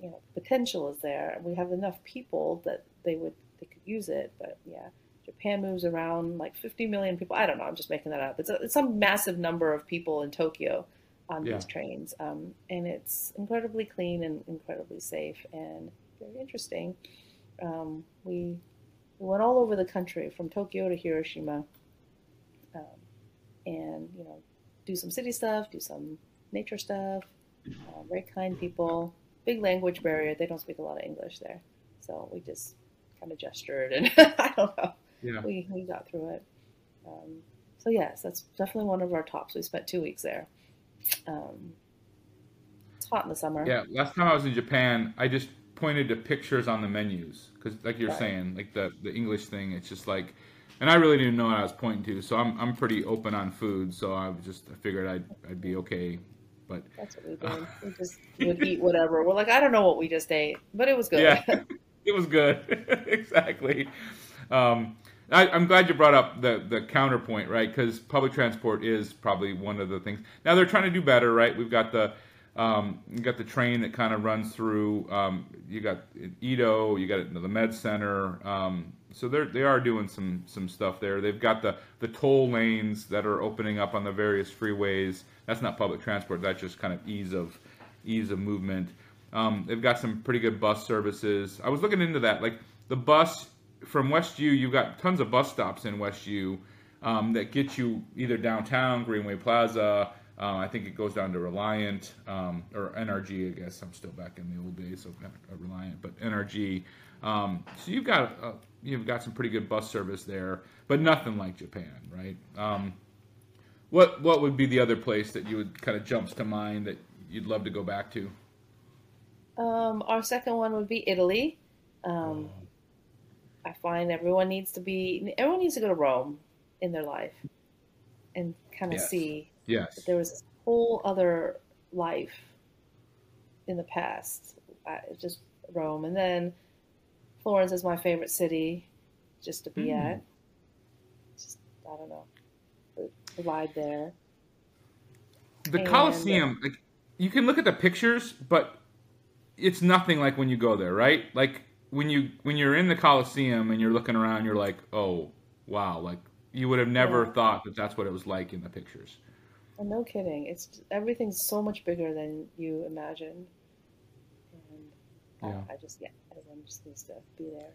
you know potential is there. We have enough people that they would they could use it. But yeah, Japan moves around like 50 million people. I don't know. I'm just making that up. It's, a, it's some massive number of people in Tokyo on Yeah. these trains, um, and it's incredibly clean and incredibly safe and very interesting. Um, we we went all over the country from Tokyo to Hiroshima, um, and you know, do some city stuff, do some nature stuff. Uh, very kind people. Big language barrier. They don't speak a lot of English there, so we just kind of gestured and I don't know. Yeah. We we got through it. Um, so yes, that's definitely one of our tops. We spent two weeks there. Um, it's hot in the summer. Yeah. Last time I was in Japan, I just pointed to pictures on the menus because, like you're Right. saying, like the the English thing, it's just like. And I really didn't know what I was pointing to, so I'm, I'm pretty open on food. So I just I figured I'd I'd be okay, but That's what we did. We just would eat whatever. We're like, I don't know what we just ate, but it was good. Yeah, it was good. exactly. Um, I, I'm glad you brought up the the counterpoint, right? Because public transport is probably one of the things. Now they're trying to do better, right? We've got the um, you got the train that kind of runs through. Um, you got EaDo, you got the Med Center. Um, so they're they are doing some some stuff there. They've got the the toll lanes that are opening up on the various freeways. That's not public transport. That's just kind of ease of ease of movement. Um, they've got some pretty good bus services. I was looking into that. Like the bus from West U, you've got tons of bus stops in West U um, that get you either downtown, Greenway Plaza. Uh, I think it goes down to Reliant um, or NRG. I guess I'm still back in the old days of uh, Reliant, but NRG. Um, so you've got uh, you've got some pretty good bus service there, but nothing like Japan, right? Um, what what would be the other place that you would kind of jumps to mind that you'd love to go back to? Um, our second one would be Italy. Um, I find everyone needs to be everyone needs to go to Rome in their life and kind of Yes. see Yes. there was this whole other life in the past. I, just Rome, and then Florence is my favorite city, just to be Mm. at. Just I don't know, the, the there. The And- Colosseum, like you can look at the pictures, but it's nothing like when you go there, right? Like when you when you're in the Colosseum and you're looking around, you're like, oh wow, like you would have never Yeah. thought that that's what it was like in the pictures. And no kidding, it's everything's so much bigger than you imagine. And Yeah. I, I just yeah, everyone just needs to be there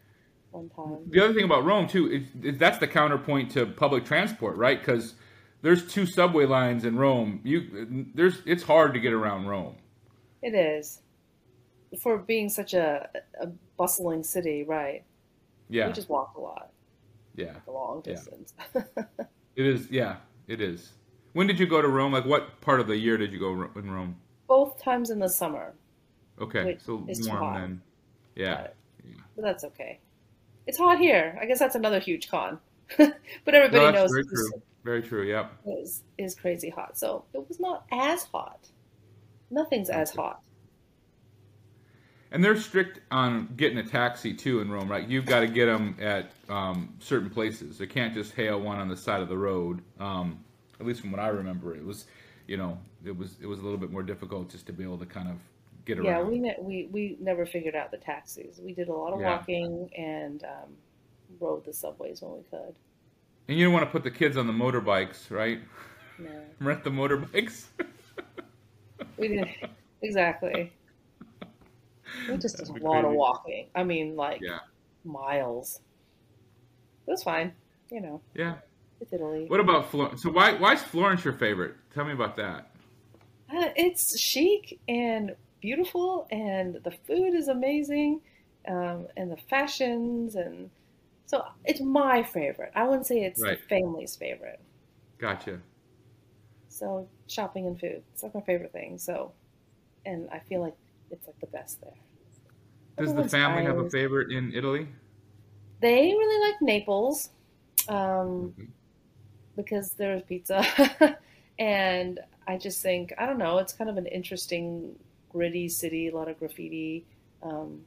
one time. The other thing about Rome too is, is that's the counterpoint to public transport, right? Because there's two subway lines in Rome. You there's it's hard to get around Rome. It is for being such a, a bustling city, right? Yeah, We just walk a lot, yeah, a long Yeah. distance. it is. Yeah, it is. When did you go to Rome? Like, what part of the year did you go in Rome? Both times in the summer, Okay, so it's warm then. Yeah, it. but that's okay. It's hot here. I guess that's another huge con. but everybody No, knows very true. Yep. is is crazy hot. So it was not as hot. Nothing's as hot. And they're strict on getting a taxi too in Rome, right? You've got to get them at um, certain places. They can't just hail one on the side of the road. Um, at least from what I remember, it was, you know, it was it was a little bit more difficult just to be able to kind of get around. Yeah, we ne- we we never figured out the taxis. We did a lot of Yeah. walking and um, rode the subways when we could. And you don't want to put the kids on the motorbikes, right? No, Rent the motorbikes. we didn't exactly. We just did a lot of walking. I mean, like Yeah. miles. It was fine. You know, yeah. it's Italy. What about Florence? So why why is Florence your favorite? Tell me about that. Uh, it's chic and beautiful, and the food is amazing, um, and the fashions, and so it's my favorite. I wouldn't say it's Right. the family's favorite. Gotcha. So shopping and food, it's like my favorite thing. So, and I feel like it's like the best there. Does the Everyone's family have a favorite in Italy? They really like Naples, um, Mhm. because there's pizza, and I just think I don't know. It's kind of an interesting, gritty city. A lot of graffiti. Um,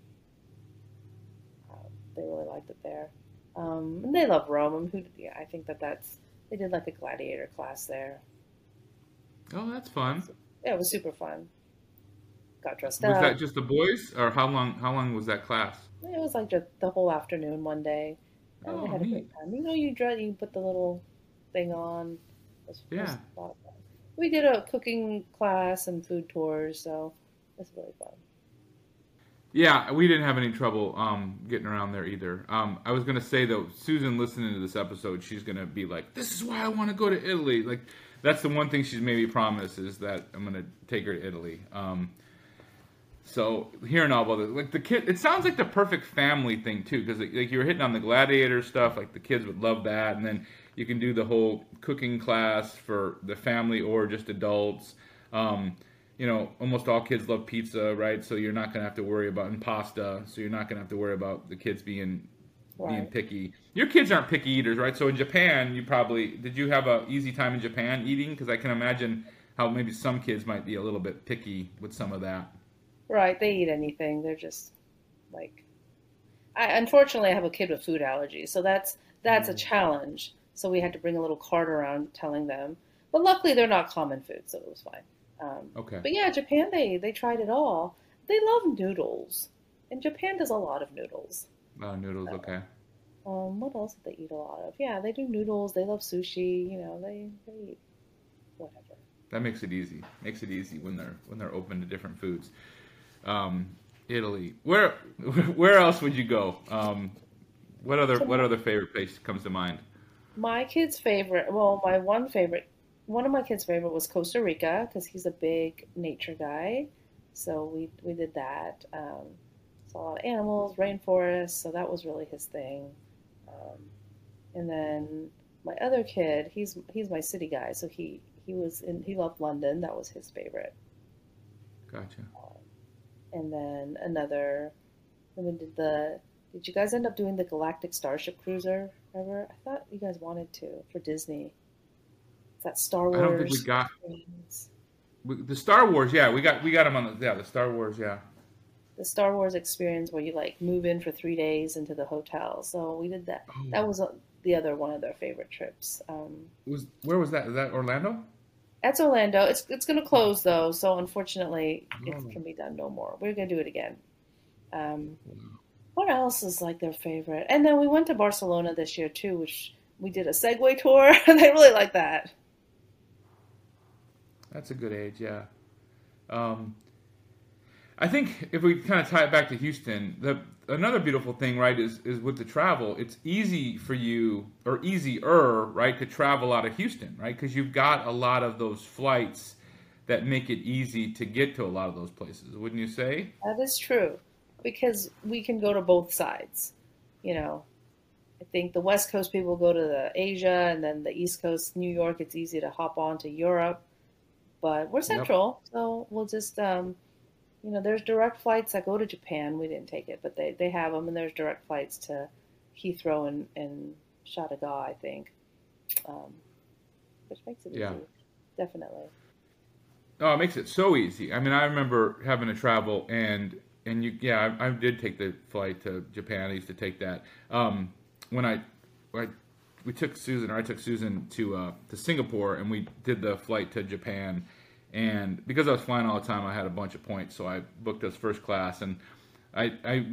uh, they really liked it there, um, and they love Rome. And who? Yeah, I think that that's they did like a gladiator class there. Oh, that's fun. Yeah, it was super fun. Got dressed Was up. Was that just the boys, or how long? How long was that class? It was like just the whole afternoon one day. And Oh, we had a neat. great time. You know, you dress, you put the little thing on. Was, was Yeah. a lot of fun. We did a cooking class and food tours, so it's really fun. Yeah, we didn't have any trouble um, getting around there either. Um, I was gonna say though, Susan listening to this episode, she's gonna be like, "This is why I want to go to Italy." Like, that's the one thing she's maybe promised is that I'm gonna take her to Italy. Um, so hearing all about it, like the kid, it sounds like the perfect family thing too, because like, you were hitting on the gladiator stuff. Like the kids would love that, and then you can do the whole cooking class for the family or just adults. Um, you know, almost all kids love pizza, right? So you're not gonna have to worry about and pasta. So you're not gonna have to worry about the kids being being picky. Your kids aren't picky eaters, right? So in Japan, you probably did you have a easy time in Japan eating? Because I can imagine how maybe some kids might be a little bit picky with some of that. Right, they eat anything. They're just like I unfortunately I have a kid with food allergies, so that's that's a Mm. challenge. So we had to bring a little card around telling them. But luckily they're not common food, so it was fine. Um, Okay. but yeah, Japan they they tried it all. They love noodles. And Japan does a lot of noodles. Oh, noodles, okay. Um, what else do they eat a lot of? Yeah, they do noodles. They love sushi. You know, they they eat whatever. That makes it easy. Makes it easy when they're when they're open to different foods. Um, Italy. Where where else would you go? Um, what other what other favorite place comes to mind? My kid's favorite, well, my one favorite, one of my kids' favorite was Costa Rica because he's a big nature guy. So we we did that. Um, saw a lot of animals, rainforests. So that was really his thing. Um, and then my other kid, he's he's my city guy. So he he was in he loved London. That was his favorite. Gotcha. and then another then we did the Did you guys end up doing the Galactic Starship Cruiser ever? I thought you guys wanted to for Disney. That Star Wars. I don't think we got we, the Star Wars. Yeah, we got we got them on the yeah the Star Wars. Yeah. the Star Wars experience where you like move in for three days into the hotel. So we did that. Oh. That was uh the other one of their favorite trips. Um, Was where was that? Is that Orlando? that's Orlando. It's it's going to close though, so unfortunately Oh. it can be done no more. We're going to do it again. Um, what else is like their favorite? And then we went to Barcelona this year too, which we did a Segway tour. And they really like that. That's a good age, yeah. Um, I think if we kind of tie it back to Houston, the another beautiful thing, right, is is with the travel. It's easy for you, or easier, right, to travel out of Houston, right, because you've got a lot of those flights that make it easy to get to a lot of those places. Wouldn't you say? That is true because we can go to both sides. You know, I think the West Coast people go to the Asia, and then the East Coast, New York. It's easy to hop on to Europe, but we're central, so we'll just, um, you know, there's direct flights that go to Japan. We didn't take it, but they they have them, and there's direct flights to Heathrow and and Charles de Gaulle, I think, um, which makes it Yeah. easy, definitely. Oh, it makes it so easy. I mean, I remember having to travel, and and you, yeah, I, I did take the flight to Japan. I used to take that um, when I, I, we took Susan, or I took Susan to uh, to Singapore, and we did the flight to Japan. And because I was flying all the time, I had a bunch of points, so I booked us first class. And I, I,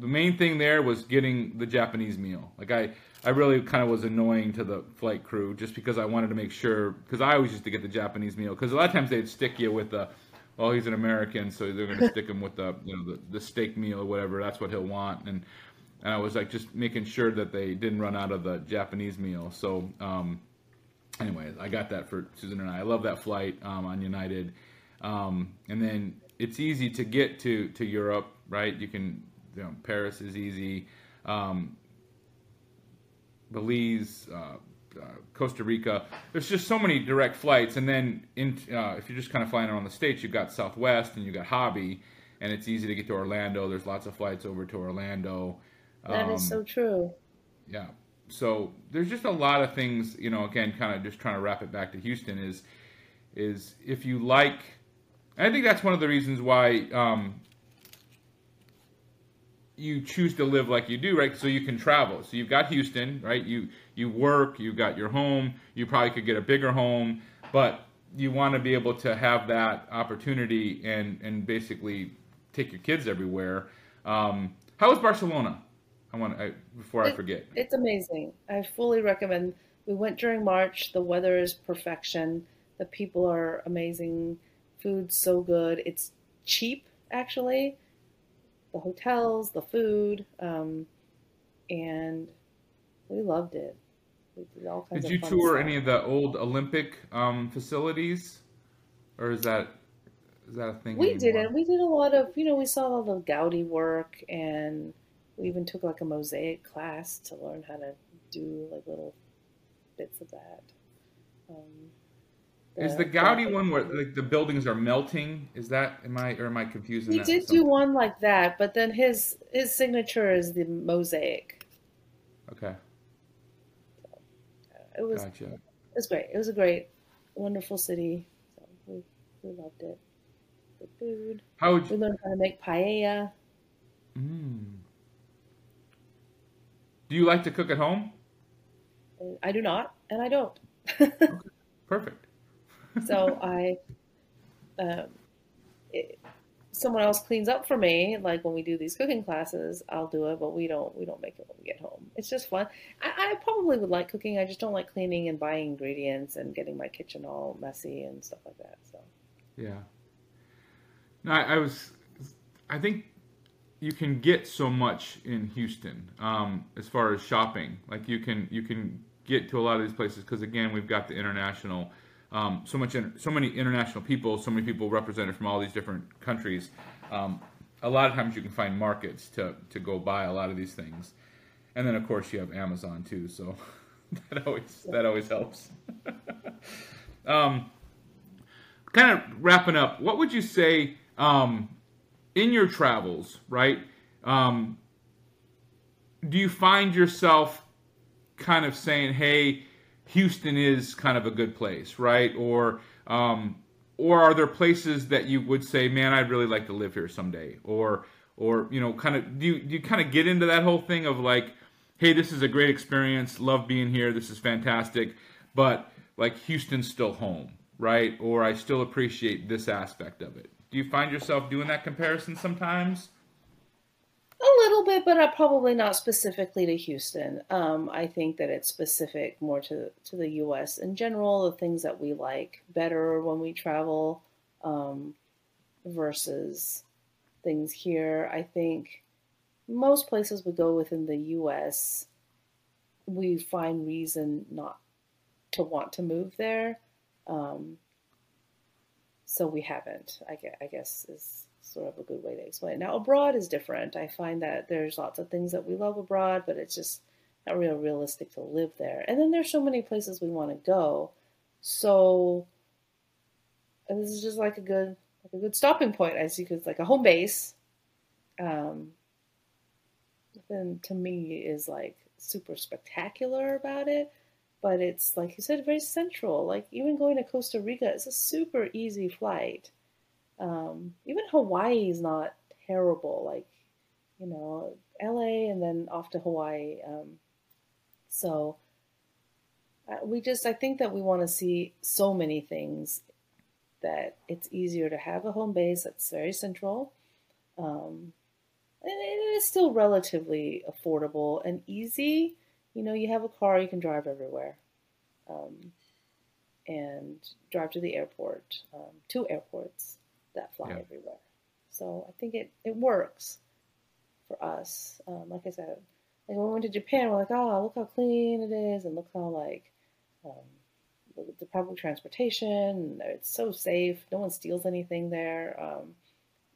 the main thing there was getting the Japanese meal. Like I, I really kind of was annoying to the flight crew just because I wanted to make sure because I always used to get the Japanese meal because a lot of times they'd stick you with the, well he's an American so they're going to stick him with the you know the, the steak meal or whatever that's what he'll want and and I was like just making sure that they didn't run out of the Japanese meal so um, anyway I got that for Susan and I I love that flight um, on United um, and then it's easy to get to to Europe right you can you know Paris is easy um, Belize, uh, uh, Costa Rica. There's just so many direct flights, and then in, uh, if you're just kind of flying around the states, you've got Southwest and you've got Hobby, and it's easy to get to Orlando. There's lots of flights over to Orlando. That is Um, so true. yeah. So there's just a lot of things, you know. Again, kind of just trying to wrap it back to Houston is, is if you like, I think that's one of the reasons why um, you choose to live like you do, right? So you can travel. So you've got Houston, right? You you work, you've got your home. You probably could get a bigger home, but you want to be able to have that opportunity and and basically take your kids everywhere. Um, how was Barcelona? I want I, before I forget. It's amazing. I fully recommend. We went during March. The weather is perfection. The people are amazing. Food's so good. It's cheap, actually. The hotels, the food, um, and we loved it. We did all kinds Did you tour stuff. any of the old Olympic um, facilities, or is that is that a thing? We anymore? didn't. We did a lot of, you know, we saw all the Gaudi work, and we even took like a mosaic class to learn how to do like little bits of that. Um, Is the Gaudi one where like the buildings are melting? Is that am I or am I confusing He did do one like that, but then his his signature is the mosaic. Okay, It was gotcha. it was great. It was a great, wonderful city. So we we loved it. The food. How would you... We learned how to make paella. Mm. Do you like to cook at home? I do not, and I don't. Perfect. So I, um, it, someone else cleans up for me. Like when we do these cooking classes, I'll do it, but we don't. We don't make it when we get home. It's just fun. I, I probably would like cooking. I just don't like cleaning and buying ingredients and getting my kitchen all messy and stuff like that. So Yeah. No, I, I was. I think you can get so much in Houston um, as far as shopping. Like you can you can get to a lot of these places because again we've got the international. Um, so much, in, so many international people, so many people represented from all these different countries. Um, a lot of times you can find markets to to go buy a lot of these things, and then of course you have Amazon too. So that always that always helps. um, kind of wrapping up, what would you say um, in your travels, right? Um, do you find yourself kind of saying, "Hey, Houston is kind of a good place," right? Or um, or are there places that you would say, "Man, I'd really like to live here someday," or or you know, kind of do you do you kind of get into that whole thing of like, "Hey, this is a great experience, love being here, this is fantastic," but like Houston's still home, right? Or I still appreciate this aspect of it. Do you find yourself doing that comparison sometimes? A little bit, but probably not specifically to Houston. Um, I think that it's specific more to to the U.S. in general. The things that we like better when we travel um, versus things here. I think most places we go within the U.S. we find reason not to want to move there. Um, so we haven't. I guess, I guess is sort of a good way to explain it. Now, abroad is different. I find that there's lots of things that we love abroad, but it's just not real realistic to live there. And then there's so many places we want to go. So this is just like a good like a good stopping point, as you could like a home base. Um, then to me is like super spectacular about it, but it's like you said, very central. Like even going to Costa Rica is a super easy flight. Um, even Hawaii is not terrible. Like, you know, LA and then off to Hawaii. Um, so uh, we just, I think that we want to see so many things that it's easier to have a home base that's very central. Um, and it is still relatively affordable and easy. You know, you have a car, you can drive everywhere. Um, and drive to the airport, um, two airports that fly yeah. everywhere. So I think it, it works for us. Um, like I said, like when we went to Japan, we're like, oh, look how clean it is, and look how like um, the public transportation. It's so safe. No one steals anything there. Um,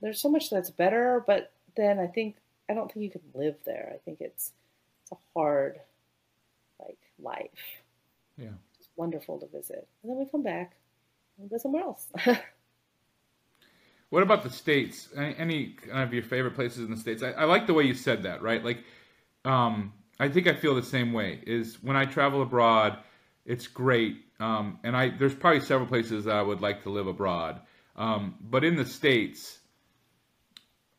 there's so much that's better, but then I think I don't think you can live there. I think it's it's a hard life. Yeah, it's wonderful to visit, and then we come back and go somewhere else. What about the states? Any, any of your favorite places in the states? I, I, like the way you said that. Right, like um, I think I feel the same way. Is when I travel abroad, it's great, um, and I there's probably several places that I would like to live abroad. Um, but in the states,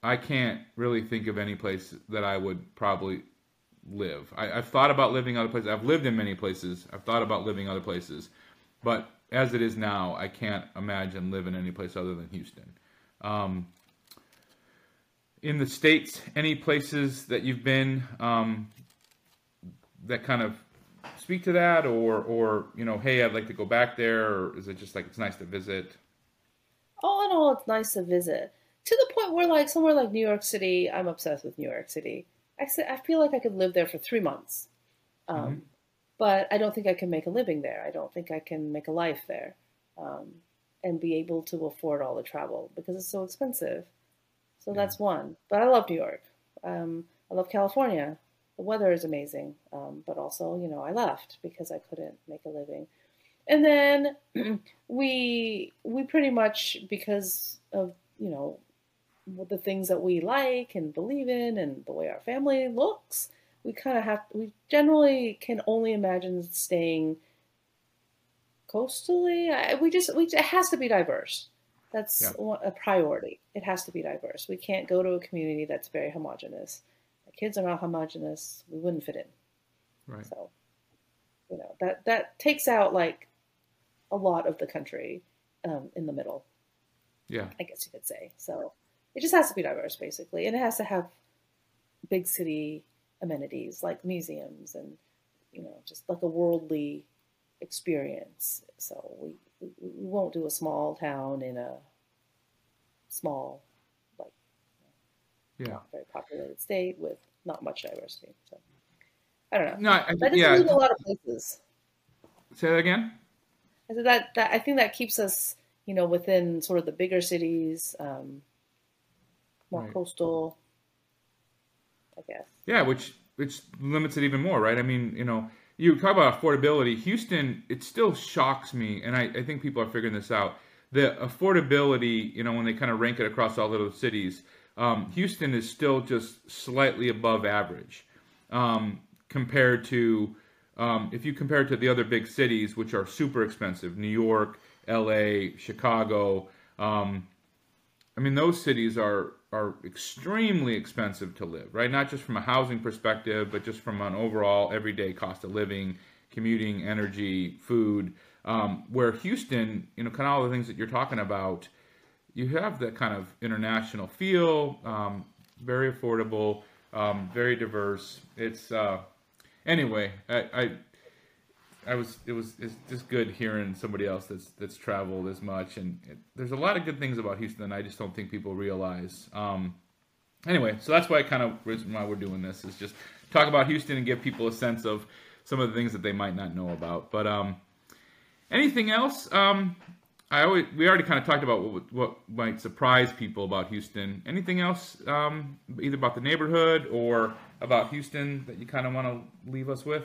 I can't really think of any place that I would probably live. I, have thought about living other places. I've lived in many places. I've thought about living other places, but as it is now, I can't imagine living any place other than Houston. Um, in the states, any places that you've been um, that kind of speak to that, or or you know, hey, I'd like to go back there, or is it just like it's nice to visit? All in all, it's nice to visit to the point where, like somewhere like New York City, I'm obsessed with New York City. I I feel like I could live there for three months, um, mm-hmm. but I don't think I can make a living there. I don't think I can make a life there. Um, and be able to afford all the travel because it's so expensive. So yeah. that's one. But I love New York. Um, I love California. The weather is amazing. Um, but also, you know, I left because I couldn't make a living. And then we we pretty much because of you know the things that we like and believe in and the way our family looks, we kind of have we generally can only imagine staying coastally. I, we just we it has to be diverse. That's yeah. a priority. It has to be diverse. We can't go to a community that's very homogenous. The kids are not homogenous. We wouldn't fit in. Right. So, you know that that takes out like a lot of the country um, in the middle. Yeah. I guess you could say. So it just has to be diverse, basically, and it has to have big city amenities like museums and you know just like a worldly experience. So we, we, won't do a small town in a small, like, yeah, not very populated state with not much diversity. So I don't know. No, I, that doesn't yeah. a lot of places. Say that again. I said that, that I think that keeps us, you know, within sort of the bigger cities, um, more right. coastal. I guess. Yeah, which which limits it even more, right? I mean, you know, you talk about affordability. Houston, it still shocks me, and I, I think people are figuring this out. The affordability, you know, when they kind of rank it across all those cities, um, Houston is still just slightly above average. um, compared to um, if you compare it to the other big cities, which are super expensive, New York, L.A., Chicago. Um, I mean, those cities are are extremely expensive to live, right? Not just from a housing perspective, but just from an overall everyday cost of living, commuting, energy, food. Um, where Houston, you know, kind of all the things that you're talking about, you have that kind of international feel, um, very affordable, um, very diverse. It's uh, anyway, I, I, I was it was it's just good hearing somebody else that's that's traveled as much, and it, there's a lot of good things about Houston I just don't think people realize. Um, anyway, so that's why I kind of why we're doing this is just talk about Houston and give people a sense of some of the things that they might not know about. But um, anything else? Um, I always we already kind of talked about what what might surprise people about Houston. Anything else, um, either about the neighborhood or about Houston that you kind of want to leave us with?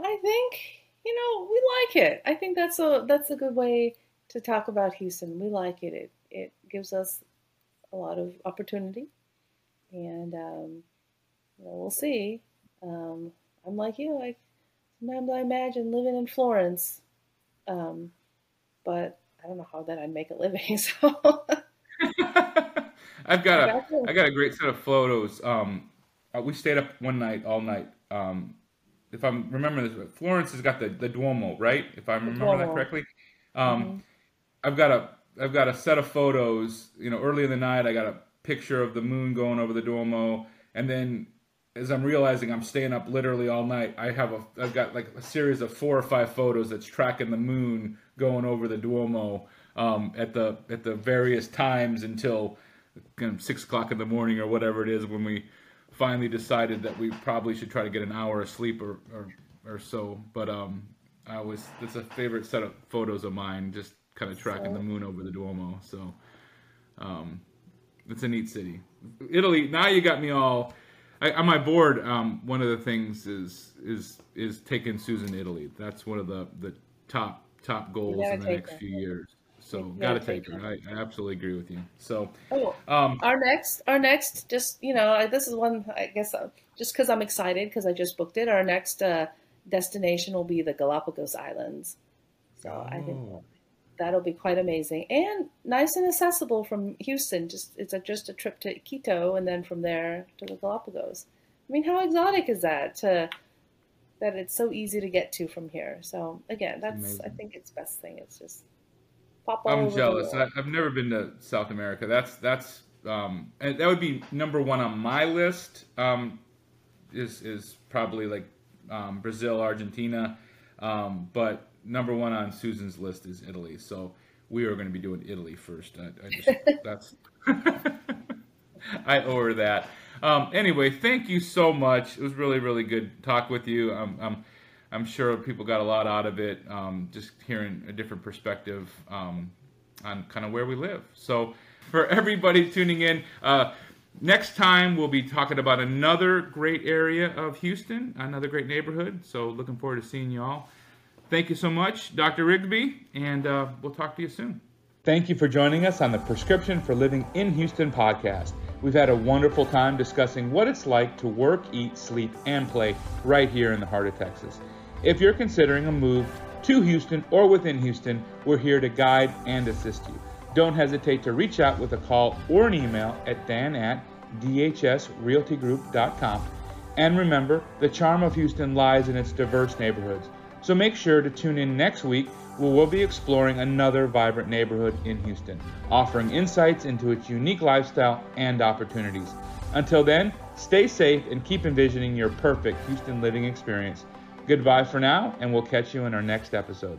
I think you know we like it. I think that's a that's a good way to talk about Houston. We like it. It it gives us a lot of opportunity, and um, you know, we'll see. Um, I'm like you. Like sometimes I imagine living in Florence, um, but I don't know how that I'd make a living. So I've got a I got a great set of photos. Um, uh, we stayed up one night, all night. Um, if I'm remembering this, Florence has got the, the Duomo, right? If I remember that correctly. Um, mm-hmm. I've got a I've got a set of photos. You know, early in the night, I got a picture of the moon going over the Duomo, and then as I'm realizing I'm staying up literally all night, I have a I've got like a series of four or five photos that's tracking the moon going over the Duomo um, at the at the various times until you know, six o'clock in the morning or whatever it is when we finally decided that we probably should try to get an hour of sleep or or, or so. But um, I was it's a favorite set of photos of mine, just kind of tracking the moon over the Duomo. So um, it's a neat city. Italy. Now you got me all. I, on my board, um, one of the things is is is taking Susan Italy. That's one of the the top top goals in the next few years. So got to take, her. her. I, I, absolutely agree with you. So oh, um, our next, our next, just you know, this is one. I guess uh, just because I'm excited because I just booked it. Our next uh, destination will be the Galapagos Islands. So oh. I think oh. that'll be quite amazing and nice and accessible from Houston. Just it's a, just a trip to Quito and then from there to the Galapagos. I mean, how exotic is that? To that it's so easy to get to from here. So again, that's I think it's best thing. It's just pop all I'm jealous. I, have never been to South America. That's that's um, and that would be number one on my list. Um, is is probably like um, Brazil, Argentina, um, but number one on Susan's list is Italy. So we are going to be doing Italy first. I, I just that's I owe her that. Um, anyway, thank you so much. It was really, really good talk with you. Um, um, I'm sure people got a lot out of it, um, just hearing a different perspective um, on kind of where we live. So, for everybody tuning in, uh, next time we'll be talking about another great area of Houston, another great neighborhood. So, looking forward to seeing you all. Thank you so much, Dr. Rigsby, and uh, we'll talk to you soon. Thank you for joining us on the Prescription for Living in Houston podcast. We've had a wonderful time discussing what it's like to work, eat, sleep, and play right here in the heart of Texas. If you're considering a move to Houston or within Houston, we're here to guide and assist you. Don't hesitate to reach out with a call or an email at dan at dhsrealtygroup.com. And remember, the charm of Houston lies in its diverse neighborhoods. So make sure to tune in next week where we'll be exploring another vibrant neighborhood in Houston, offering insights into its unique lifestyle and opportunities. Until then, stay safe and keep envisioning your perfect Houston living experience. Goodbye for now, and we'll catch you in our next episode.